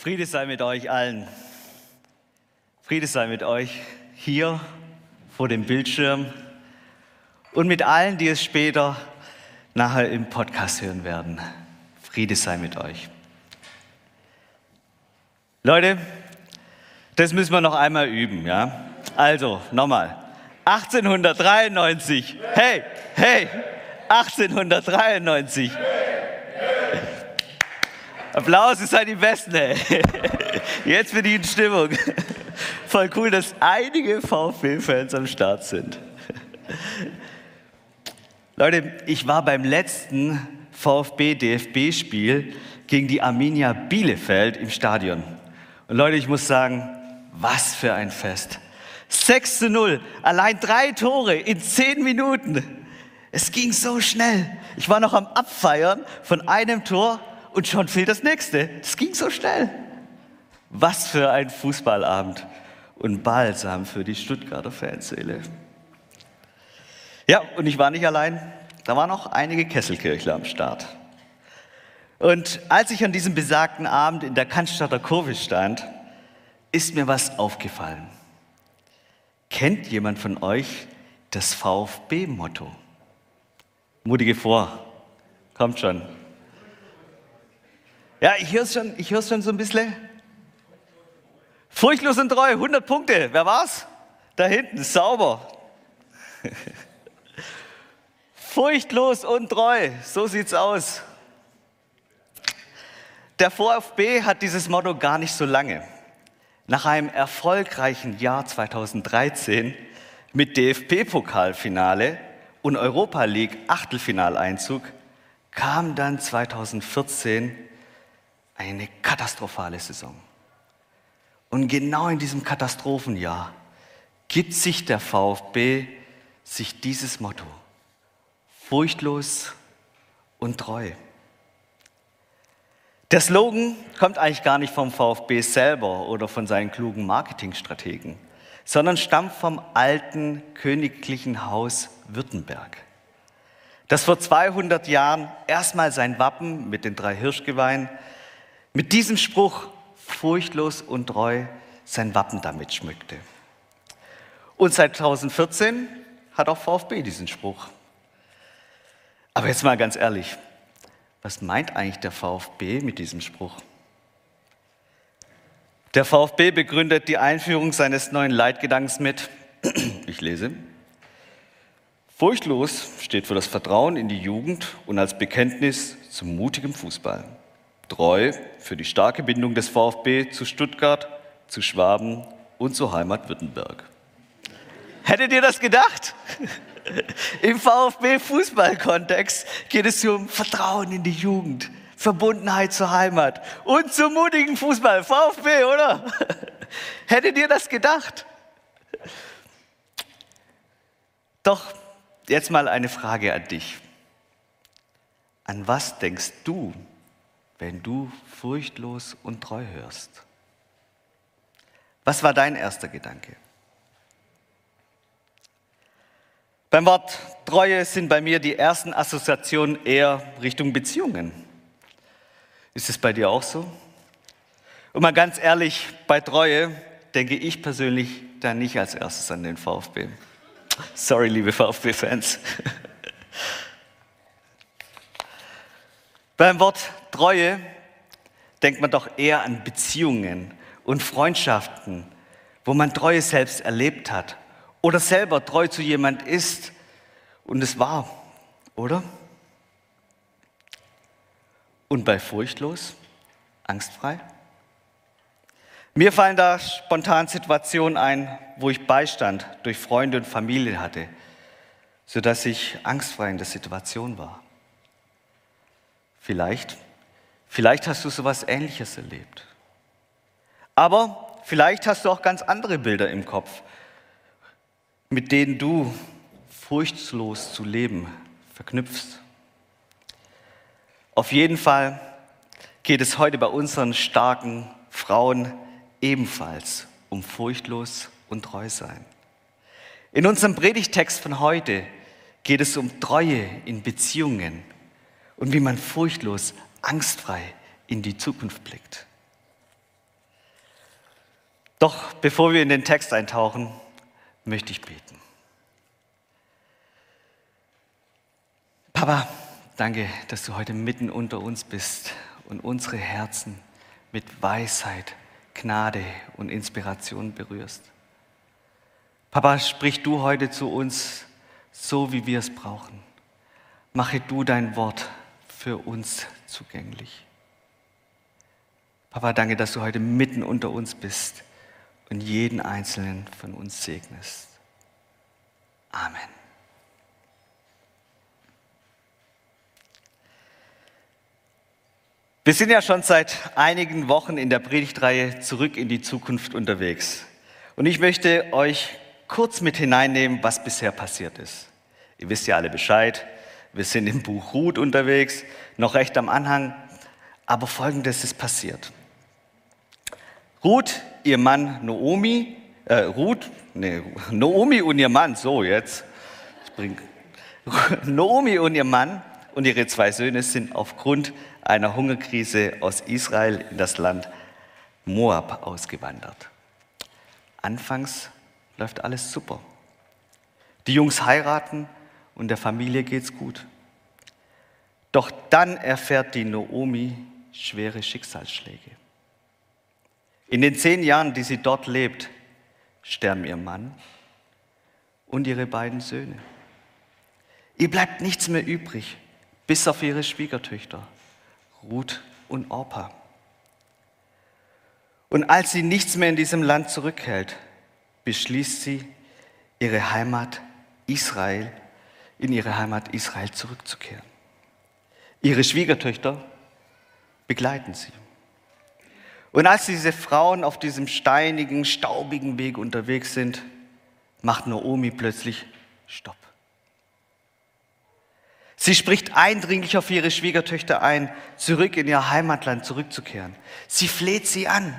Friede sei mit euch allen. Friede sei mit euch hier vor dem Bildschirm und mit allen, die es später nachher im Podcast hören werden. Friede sei mit euch. Leute, das müssen wir noch einmal üben, ja? Also, nochmal. 1893. Hey, hey, 1893. Applaus, ihr seid die Besten, ey. Jetzt bin ich in Stimmung. Voll cool, dass einige VfB-Fans am Start sind. Leute, ich war beim letzten VfB-DFB-Spiel gegen die Arminia Bielefeld im Stadion. Und Leute, ich muss sagen, was für ein Fest. 6 zu 0, allein drei Tore in zehn Minuten. Es ging so schnell. Ich war noch am Abfeiern von einem Tor und schon fehlt das nächste. Das ging so schnell. Was für ein Fußballabend und Balsam für die Stuttgarter Fanseele. Ja, und ich war nicht allein. Da waren noch einige Kesselkirchler am Start. Und als ich an diesem besagten Abend in der Cannstatter Kurve stand, ist mir was aufgefallen. Kennt jemand von euch das VfB-Motto? Mutige vor. Kommt schon. Ja, ich höre es schon, schon so ein bisschen. Furchtlos und treu, 100 Punkte. Wer war's? Da hinten, sauber. Furchtlos und treu, so sieht's aus. Der VfB hat dieses Motto gar nicht so lange. Nach einem erfolgreichen Jahr 2013 mit DFB-Pokalfinale und Europa League Achtelfinaleinzug kam dann 2014 eine katastrophale Saison. Und genau in diesem Katastrophenjahr gibt sich der VfB sich dieses Motto. Furchtlos und treu. Der Slogan kommt eigentlich gar nicht vom VfB selber oder von seinen klugen Marketingstrategen, sondern stammt vom alten königlichen Haus Württemberg, das vor 200 Jahren erstmal sein Wappen mit den drei Hirschgeweihen mit diesem Spruch furchtlos und treu sein Wappen damit schmückte. Und seit 2014 hat auch VfB diesen Spruch. Aber jetzt mal ganz ehrlich, was meint eigentlich der VfB mit diesem Spruch? Der VfB begründet die Einführung seines neuen Leitgedankens mit, ich lese, Furchtlos steht für das Vertrauen in die Jugend und als Bekenntnis zum mutigen Fußball treu für die starke Bindung des VfB zu Stuttgart, zu Schwaben und zur Heimat Württemberg. Hättet ihr das gedacht? Im VfB-Fußballkontext geht es um Vertrauen in die Jugend, Verbundenheit zur Heimat und zum mutigen Fußball. VfB, oder? Hättet ihr das gedacht? Doch jetzt mal eine Frage an dich. An was denkst du, wenn du furchtlos und treu hörst? Was war dein erster Gedanke? Beim Wort Treue sind bei mir die ersten Assoziationen eher Richtung Beziehungen. Ist es bei dir auch so? Und mal ganz ehrlich, bei Treue denke ich persönlich da nicht als erstes an den VfB. Sorry, liebe VfB-Fans. Beim Wort Treue denkt man doch eher an Beziehungen und Freundschaften, wo man Treue selbst erlebt hat oder selber treu zu jemand ist und es war, oder? Und bei furchtlos, angstfrei? Mir fallen da spontan Situationen ein, wo ich Beistand durch Freunde und Familie hatte, sodass ich angstfrei in der Situation war. Vielleicht, vielleicht hast du sowas Ähnliches erlebt. Aber vielleicht hast du auch ganz andere Bilder im Kopf, mit denen du furchtlos zu leben verknüpfst. Auf jeden Fall geht es heute bei unseren starken Frauen ebenfalls um furchtlos und treu sein. In unserem Predigtext von heute geht es um Treue in Beziehungen und wie man furchtlos, angstfrei in die Zukunft blickt. Doch bevor wir in den Text eintauchen, möchte ich beten. Papa, danke, dass du heute mitten unter uns bist und unsere Herzen mit Weisheit, Gnade und Inspiration berührst. Papa, sprich du heute zu uns so, wie wir es brauchen. Mache du dein Wort für uns zugänglich. Papa, danke, dass du heute mitten unter uns bist und jeden einzelnen von uns segnest. Amen. Wir sind ja schon seit einigen Wochen in der Predigtreihe zurück in die Zukunft unterwegs. Und ich möchte euch kurz mit hineinnehmen, was bisher passiert ist. Ihr wisst ja alle Bescheid. Wir sind im Buch Ruth unterwegs, noch recht am Anhang. Aber Folgendes ist passiert. Ruth, ihr Mann Naomi, äh, Ruth, nee, Naomi und ihr Mann, so jetzt, Naomi und ihr Mann und ihre zwei Söhne sind aufgrund einer Hungerkrise aus Israel in das Land Moab ausgewandert. Anfangs läuft alles super. Die Jungs heiraten und der Familie geht's gut. Doch dann erfährt die Naomi schwere Schicksalsschläge. In den zehn Jahren, die sie dort lebt, sterben ihr Mann und ihre beiden Söhne. Ihr bleibt nichts mehr übrig, bis auf ihre Schwiegertöchter, Ruth und Orpa. Und als sie nichts mehr in diesem Land zurückhält, beschließt sie, ihre Heimat Israel, in ihre Heimat Israel zurückzukehren. Ihre Schwiegertöchter begleiten sie. Und als diese Frauen auf diesem steinigen, staubigen Weg unterwegs sind, macht Naomi plötzlich Stopp. Sie spricht eindringlich auf ihre Schwiegertöchter ein, zurück in ihr Heimatland zurückzukehren. Sie fleht sie an.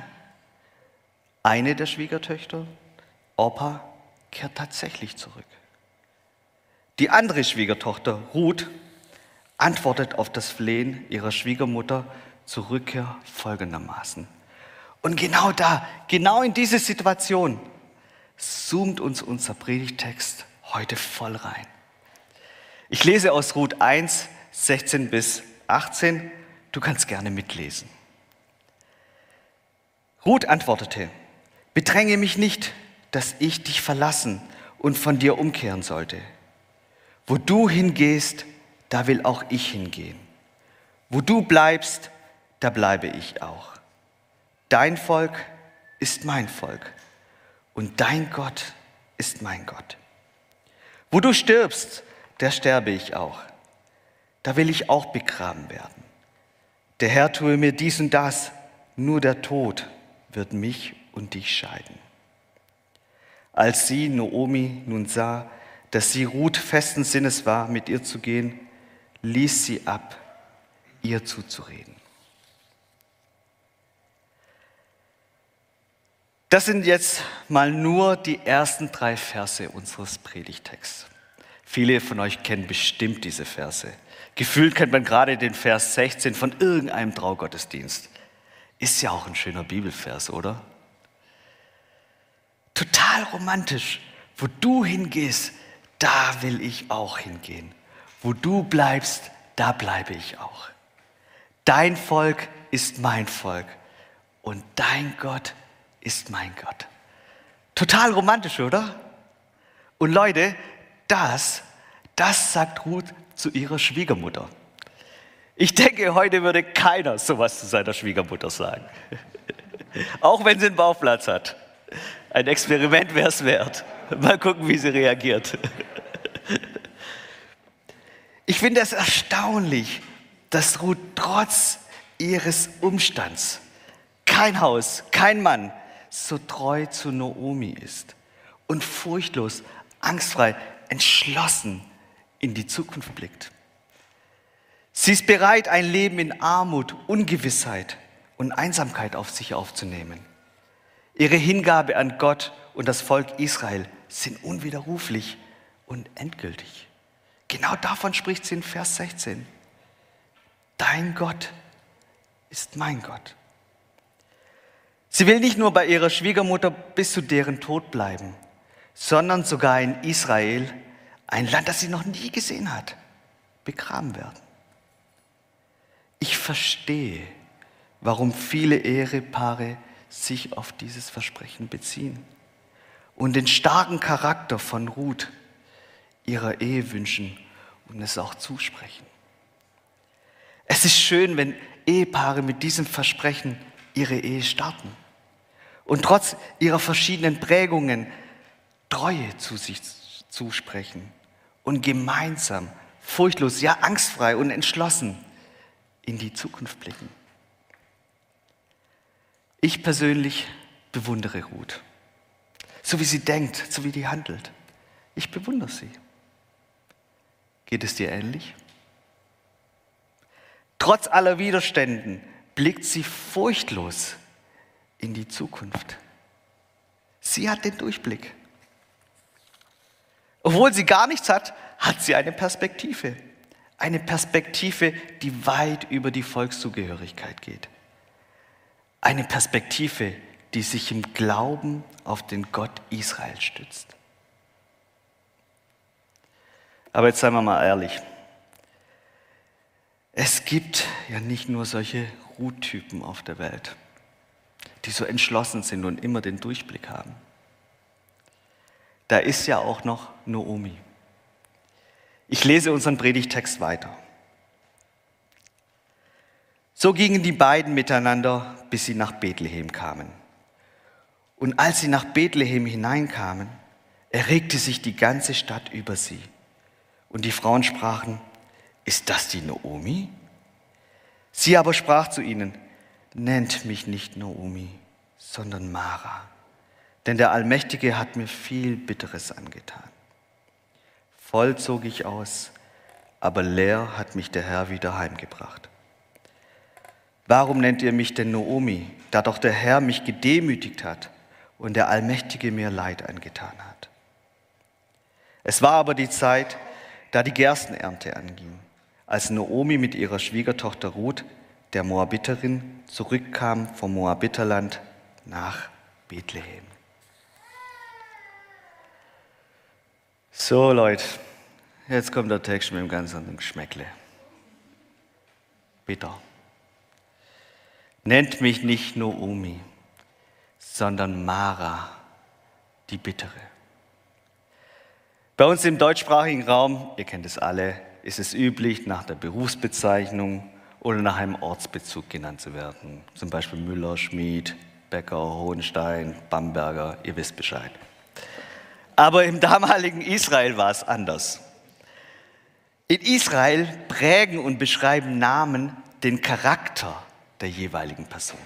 Eine der Schwiegertöchter, Orpa, kehrt tatsächlich zurück. Die andere Schwiegertochter, Ruth, antwortet auf das Flehen ihrer Schwiegermutter zur Rückkehr folgendermaßen. Und genau da, genau in diese Situation, zoomt uns unser Predigtext heute voll rein. Ich lese aus Ruth 1, 16 bis 18. Du kannst gerne mitlesen. Ruth antwortete, bedränge mich nicht, dass ich dich verlassen und von dir umkehren sollte. Wo du hingehst, da will auch ich hingehen. Wo du bleibst, da bleibe ich auch. Dein Volk ist mein Volk und dein Gott ist mein Gott. Wo du stirbst, da sterbe ich auch. Da will ich auch begraben werden. Der Herr tue mir dies und das, nur der Tod wird mich und dich scheiden. Als sie, Noomi, nun sah, dass sie Ruth festen Sinnes war, mit ihr zu gehen, ließ sie ab, ihr zuzureden. Das sind jetzt mal nur die ersten drei Verse unseres Predigtexts. Viele von euch kennen bestimmt diese Verse. Gefühlt kennt man gerade den Vers 16 von irgendeinem Traugottesdienst. Ist ja auch ein schöner Bibelvers, oder? Total romantisch. Wo du hingehst, da will ich auch hingehen. Wo du bleibst, da bleibe ich auch. Dein Volk ist mein Volk und dein Gott ist mein Gott. Total romantisch, oder? Und Leute, das, das sagt Ruth zu ihrer Schwiegermutter. Ich denke, heute würde keiner sowas zu seiner Schwiegermutter sagen. Auch wenn sie einen Bauplatz hat. Ein Experiment wäre es wert. Mal gucken, wie sie reagiert. Ich finde es erstaunlich, dass Ruth trotz ihres Umstands kein Haus, kein Mann, so treu zu Noomi ist und furchtlos, angstfrei, entschlossen in die Zukunft blickt. Sie ist bereit, ein Leben in Armut, Ungewissheit und Einsamkeit auf sich aufzunehmen. Ihre Hingabe an Gott und das Volk Israel sind unwiderruflich und endgültig. Genau davon spricht sie in Vers 16. Dein Gott ist mein Gott. Sie will nicht nur bei ihrer Schwiegermutter bis zu deren Tod bleiben, sondern sogar in Israel, ein Land, das sie noch nie gesehen hat, begraben werden. Ich verstehe, warum viele Ehepaare sich auf dieses Versprechen beziehen und den starken Charakter von Ruth ihrer Ehe wünschen und es auch zusprechen. Es ist schön, wenn Ehepaare mit diesem Versprechen ihre Ehe starten und trotz ihrer verschiedenen Prägungen Treue zu sich zusprechen und gemeinsam, furchtlos, ja angstfrei und entschlossen in die Zukunft blicken. Ich persönlich bewundere Ruth, so wie sie denkt, so wie die handelt. Ich bewundere sie. Geht es dir ähnlich? Trotz aller Widerständen blickt sie furchtlos in die Zukunft. Sie hat den Durchblick. Obwohl sie gar nichts hat, hat sie eine Perspektive. Eine Perspektive, die weit über die Volkszugehörigkeit geht. Eine Perspektive, die sich im Glauben auf den Gott Israel stützt. Aber jetzt seien wir mal ehrlich. Es gibt ja nicht nur solche Ruhtypen auf der Welt, die so entschlossen sind und immer den Durchblick haben. Da ist ja auch noch Noomi. Ich lese unseren Predigtext weiter. So gingen die beiden miteinander, bis sie nach Bethlehem kamen. Und als sie nach Bethlehem hineinkamen, erregte sich die ganze Stadt über sie. Und die Frauen sprachen, ist das die Noomi? Sie aber sprach zu ihnen, nennt mich nicht Noomi, sondern Mara, denn der Allmächtige hat mir viel Bitteres angetan. Voll zog ich aus, aber leer hat mich der Herr wieder heimgebracht. Warum nennt ihr mich denn Noomi, da doch der Herr mich gedemütigt hat und der Allmächtige mir Leid angetan hat? Es war aber die Zeit, da die Gerstenernte anging, als Noomi mit ihrer Schwiegertochter Ruth, der Moabiterin, zurückkam vom Moabiterland nach Bethlehem. So Leute, jetzt kommt der Text mit einem ganz anderen Geschmäckle. Bitter. Nennt mich nicht Noomi, sondern Mara, die Bittere. Bei uns im deutschsprachigen Raum, ihr kennt es alle, ist es üblich, nach der Berufsbezeichnung oder nach einem Ortsbezug genannt zu werden. Zum Beispiel Müller, Schmied, Bäcker, Hohenstein, Bamberger, ihr wisst Bescheid. Aber im damaligen Israel war es anders. In Israel prägen und beschreiben Namen den Charakter der jeweiligen Person.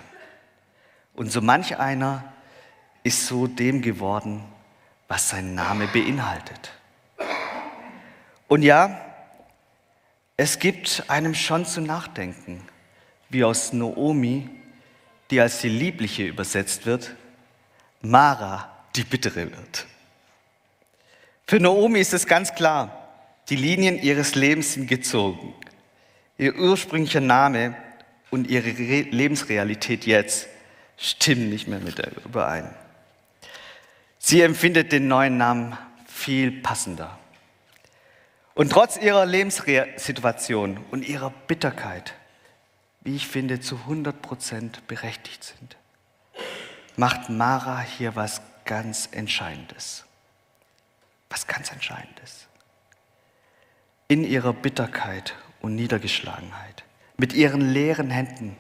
Und so manch einer ist so dem geworden, was sein Name beinhaltet. Und ja, es gibt einem schon zu nachdenken, wie aus Noomi, die als die Liebliche übersetzt wird, Mara, die Bittere wird. Für Noomi ist es ganz klar, die Linien ihres Lebens sind gezogen. Ihr ursprünglicher Name und ihre Lebensrealität jetzt stimmen nicht mehr mit überein. Sie empfindet den neuen Namen viel passender. Und trotz ihrer Lebenssituation und ihrer Bitterkeit, wie ich finde, zu 100 Prozent berechtigt sind, macht Mara hier was ganz Entscheidendes. Was ganz Entscheidendes. In ihrer Bitterkeit und Niedergeschlagenheit, mit ihren leeren Händen,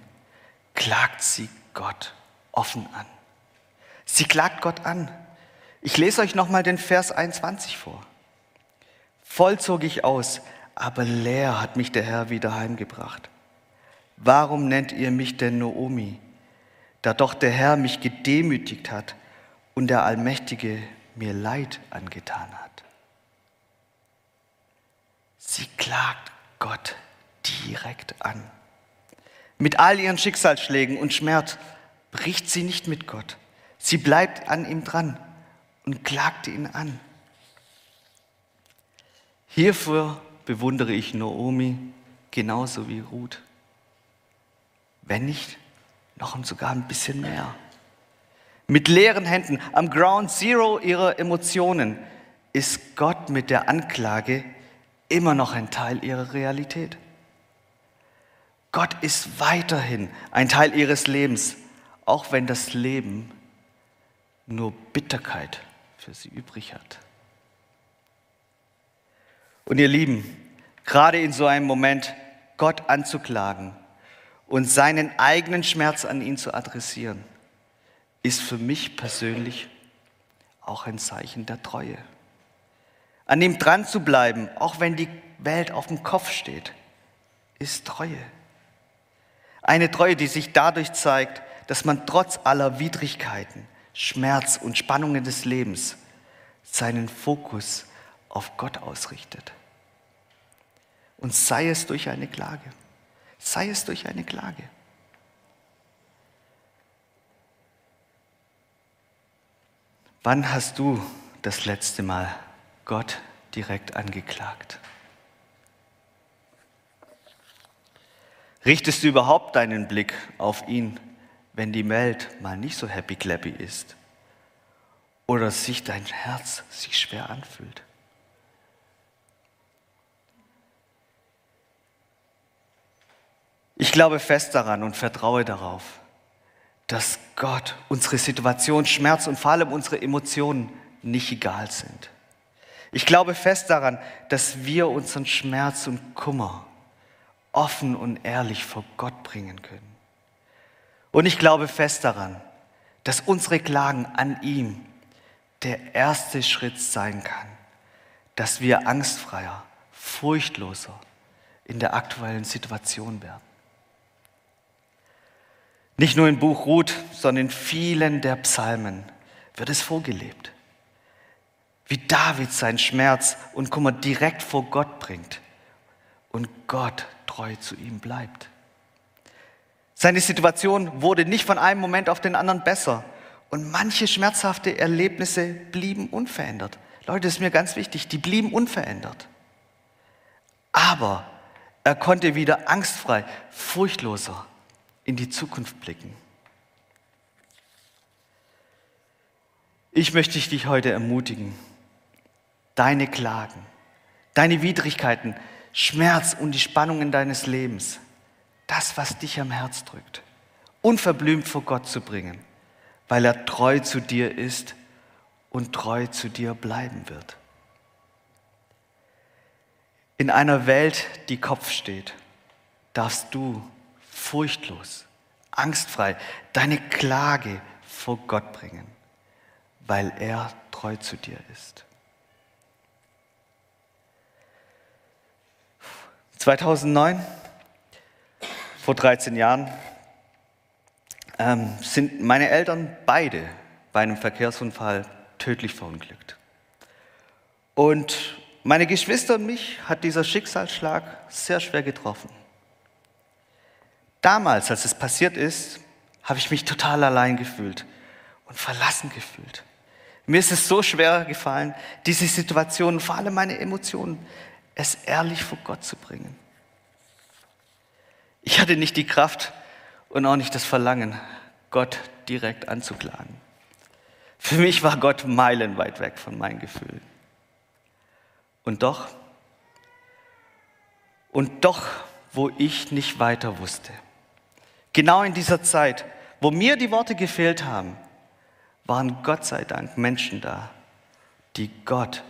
klagt sie Gott offen an. Sie klagt Gott an. Ich lese euch nochmal den Vers 21 vor. Voll zog ich aus, aber leer hat mich der Herr wieder heimgebracht. Warum nennt ihr mich denn Noomi, da doch der Herr mich gedemütigt hat und der Allmächtige mir Leid angetan hat? Sie klagt Gott direkt an. Mit all ihren Schicksalsschlägen und Schmerz bricht sie nicht mit Gott. Sie bleibt an ihm dran und klagt ihn an. Hierfür bewundere ich Naomi genauso wie Ruth. Wenn nicht, noch sogar ein bisschen mehr. Mit leeren Händen am Ground Zero ihrer Emotionen ist Gott mit der Anklage immer noch ein Teil ihrer Realität. Gott ist weiterhin ein Teil ihres Lebens, auch wenn das Leben nur Bitterkeit für sie übrig hat. Und ihr Lieben, gerade in so einem Moment Gott anzuklagen und seinen eigenen Schmerz an ihn zu adressieren, ist für mich persönlich auch ein Zeichen der Treue. An ihm dran zu bleiben, auch wenn die Welt auf dem Kopf steht, ist Treue. Eine Treue, die sich dadurch zeigt, dass man trotz aller Widrigkeiten, Schmerz und Spannungen des Lebens seinen Fokus auf Gott ausrichtet. Und sei es durch eine Klage, sei es durch eine Klage. Wann hast du das letzte Mal Gott direkt angeklagt? Richtest du überhaupt deinen Blick auf ihn, wenn die Welt mal nicht so happy clappy ist oder sich dein Herz sich schwer anfühlt? Ich glaube fest daran und vertraue darauf, dass Gott unsere Situation, Schmerz und vor allem unsere Emotionen nicht egal sind. Ich glaube fest daran, dass wir unseren Schmerz und Kummer offen und ehrlich vor Gott bringen können. Und ich glaube fest daran, dass unsere Klagen an ihm der erste Schritt sein kann, dass wir angstfreier, furchtloser in der aktuellen Situation werden. Nicht nur im Buch Ruth, sondern in vielen der Psalmen wird es vorgelebt. Wie David seinen Schmerz und Kummer direkt vor Gott bringt und Gott treu zu ihm bleibt. Seine Situation wurde nicht von einem Moment auf den anderen besser und manche schmerzhafte Erlebnisse blieben unverändert. Leute, ist mir ganz wichtig, die blieben unverändert. Aber er konnte wieder angstfrei, furchtloser in die Zukunft blicken. Ich möchte dich heute ermutigen, deine Klagen, deine Widrigkeiten, Schmerz und die Spannungen deines Lebens, das, was dich am Herz drückt, unverblümt vor Gott zu bringen, weil er treu zu dir ist und treu zu dir bleiben wird. In einer Welt, die Kopf steht, darfst du furchtlos, angstfrei deine Klage vor Gott bringen, weil er treu zu dir ist. 2009, vor 13 Jahren, ähm, sind meine Eltern beide bei einem Verkehrsunfall tödlich verunglückt. Und meine Geschwister und mich hat dieser Schicksalsschlag sehr schwer getroffen. Damals, als es passiert ist, habe ich mich total allein gefühlt und verlassen gefühlt. Mir ist es so schwer gefallen, diese Situation, vor allem meine Emotionen, es ehrlich vor Gott zu bringen. Ich hatte nicht die Kraft und auch nicht das Verlangen, Gott direkt anzuklagen. Für mich war Gott meilenweit weg von meinen Gefühlen. Und doch, und doch, wo ich nicht weiter wusste, Genau in dieser Zeit, wo mir die Worte gefehlt haben, waren Gott sei Dank Menschen da, die Gott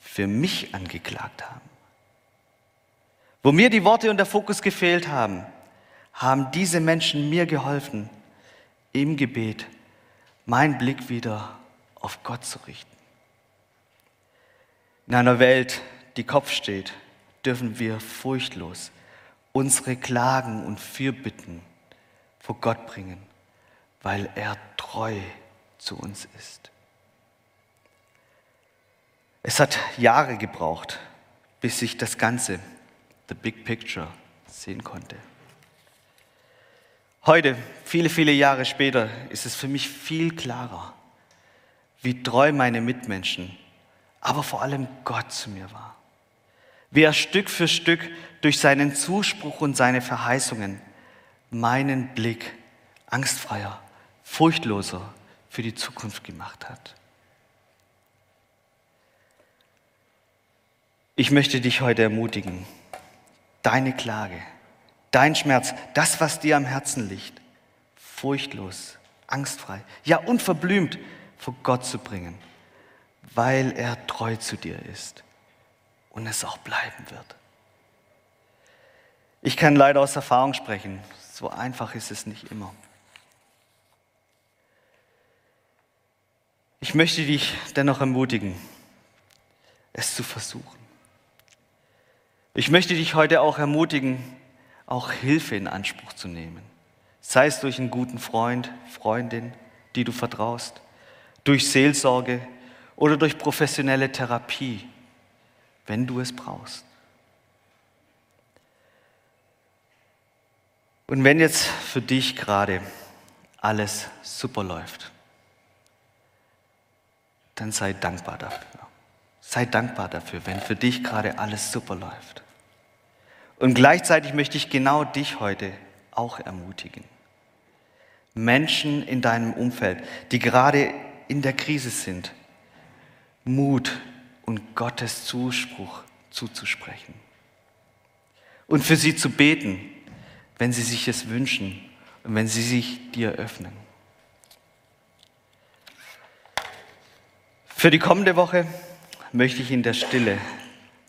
für mich angeklagt haben. Wo mir die Worte und der Fokus gefehlt haben, haben diese Menschen mir geholfen, im Gebet meinen Blick wieder auf Gott zu richten. In einer Welt, die Kopf steht, dürfen wir furchtlos unsere Klagen und Fürbitten vor Gott bringen, weil er treu zu uns ist. Es hat Jahre gebraucht, bis ich das Ganze, the big picture, sehen konnte. Heute, viele, viele Jahre später, ist es für mich viel klarer, wie treu meine Mitmenschen, aber vor allem Gott zu mir war. Wie er Stück für Stück durch seinen Zuspruch und seine Verheißungen meinen Blick angstfreier, furchtloser für die Zukunft gemacht hat. Ich möchte dich heute ermutigen, deine Klage, dein Schmerz, das, was dir am Herzen liegt, furchtlos, angstfrei, ja unverblümt vor Gott zu bringen, weil er treu zu dir ist und es auch bleiben wird. Ich kann leider aus Erfahrung sprechen, so einfach ist es nicht immer. Ich möchte dich dennoch ermutigen, es zu versuchen. Ich möchte dich heute auch ermutigen, auch Hilfe in Anspruch zu nehmen. Sei es durch einen guten Freund, Freundin, die du vertraust, durch Seelsorge oder durch professionelle Therapie, wenn du es brauchst. Und wenn jetzt für dich gerade alles super läuft, dann sei dankbar dafür. Sei dankbar dafür, wenn für dich gerade alles super läuft. Und gleichzeitig möchte ich genau dich heute auch ermutigen. Menschen in deinem Umfeld, die gerade in der Krise sind, Mut und Gottes Zuspruch zuzusprechen. Und für sie zu beten, wenn sie sich es wünschen und wenn sie sich dir öffnen. Für die kommende Woche möchte ich in der Stille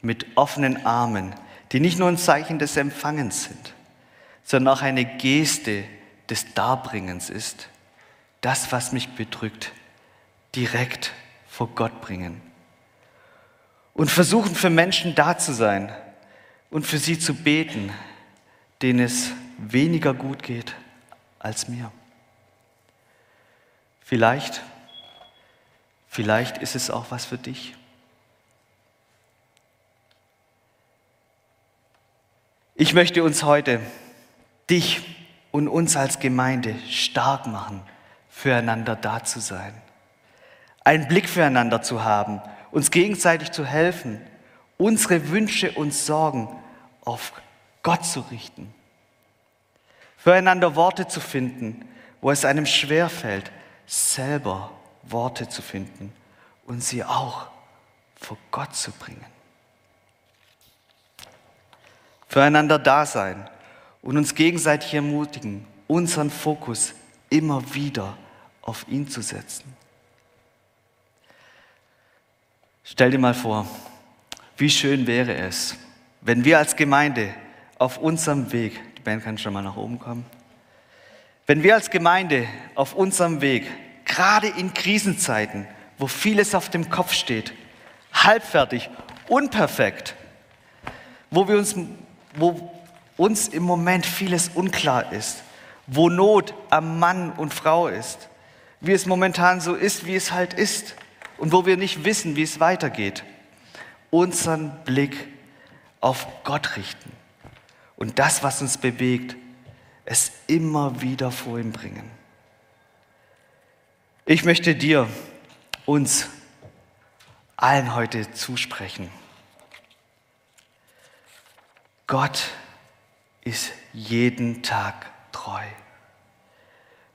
mit offenen Armen die nicht nur ein Zeichen des Empfangens sind, sondern auch eine Geste des Darbringens ist, das, was mich bedrückt, direkt vor Gott bringen. Und versuchen für Menschen da zu sein und für sie zu beten, denen es weniger gut geht als mir. Vielleicht, vielleicht ist es auch was für dich. Ich möchte uns heute, dich und uns als Gemeinde stark machen, füreinander da zu sein, einen Blick füreinander zu haben, uns gegenseitig zu helfen, unsere Wünsche und Sorgen auf Gott zu richten, füreinander Worte zu finden, wo es einem schwerfällt, selber Worte zu finden und sie auch vor Gott zu bringen füreinander da sein und uns gegenseitig ermutigen, unseren Fokus immer wieder auf ihn zu setzen. Stell dir mal vor, wie schön wäre es, wenn wir als Gemeinde auf unserem Weg, die Band kann schon mal nach oben kommen, wenn wir als Gemeinde auf unserem Weg, gerade in Krisenzeiten, wo vieles auf dem Kopf steht, halbfertig, unperfekt, wo wir uns wo uns im Moment vieles unklar ist, wo Not am Mann und Frau ist, wie es momentan so ist, wie es halt ist und wo wir nicht wissen, wie es weitergeht, unseren Blick auf Gott richten und das, was uns bewegt, es immer wieder vor ihm bringen. Ich möchte dir, uns allen heute zusprechen. Gott ist jeden Tag treu.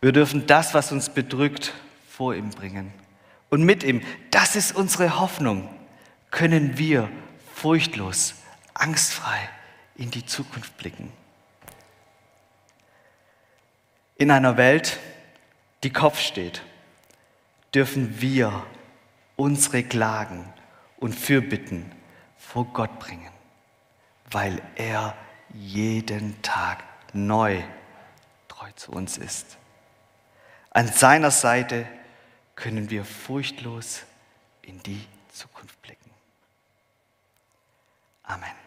Wir dürfen das, was uns bedrückt, vor ihm bringen. Und mit ihm, das ist unsere Hoffnung, können wir furchtlos, angstfrei in die Zukunft blicken. In einer Welt, die Kopf steht, dürfen wir unsere Klagen und Fürbitten vor Gott bringen weil er jeden Tag neu treu zu uns ist. An seiner Seite können wir furchtlos in die Zukunft blicken. Amen.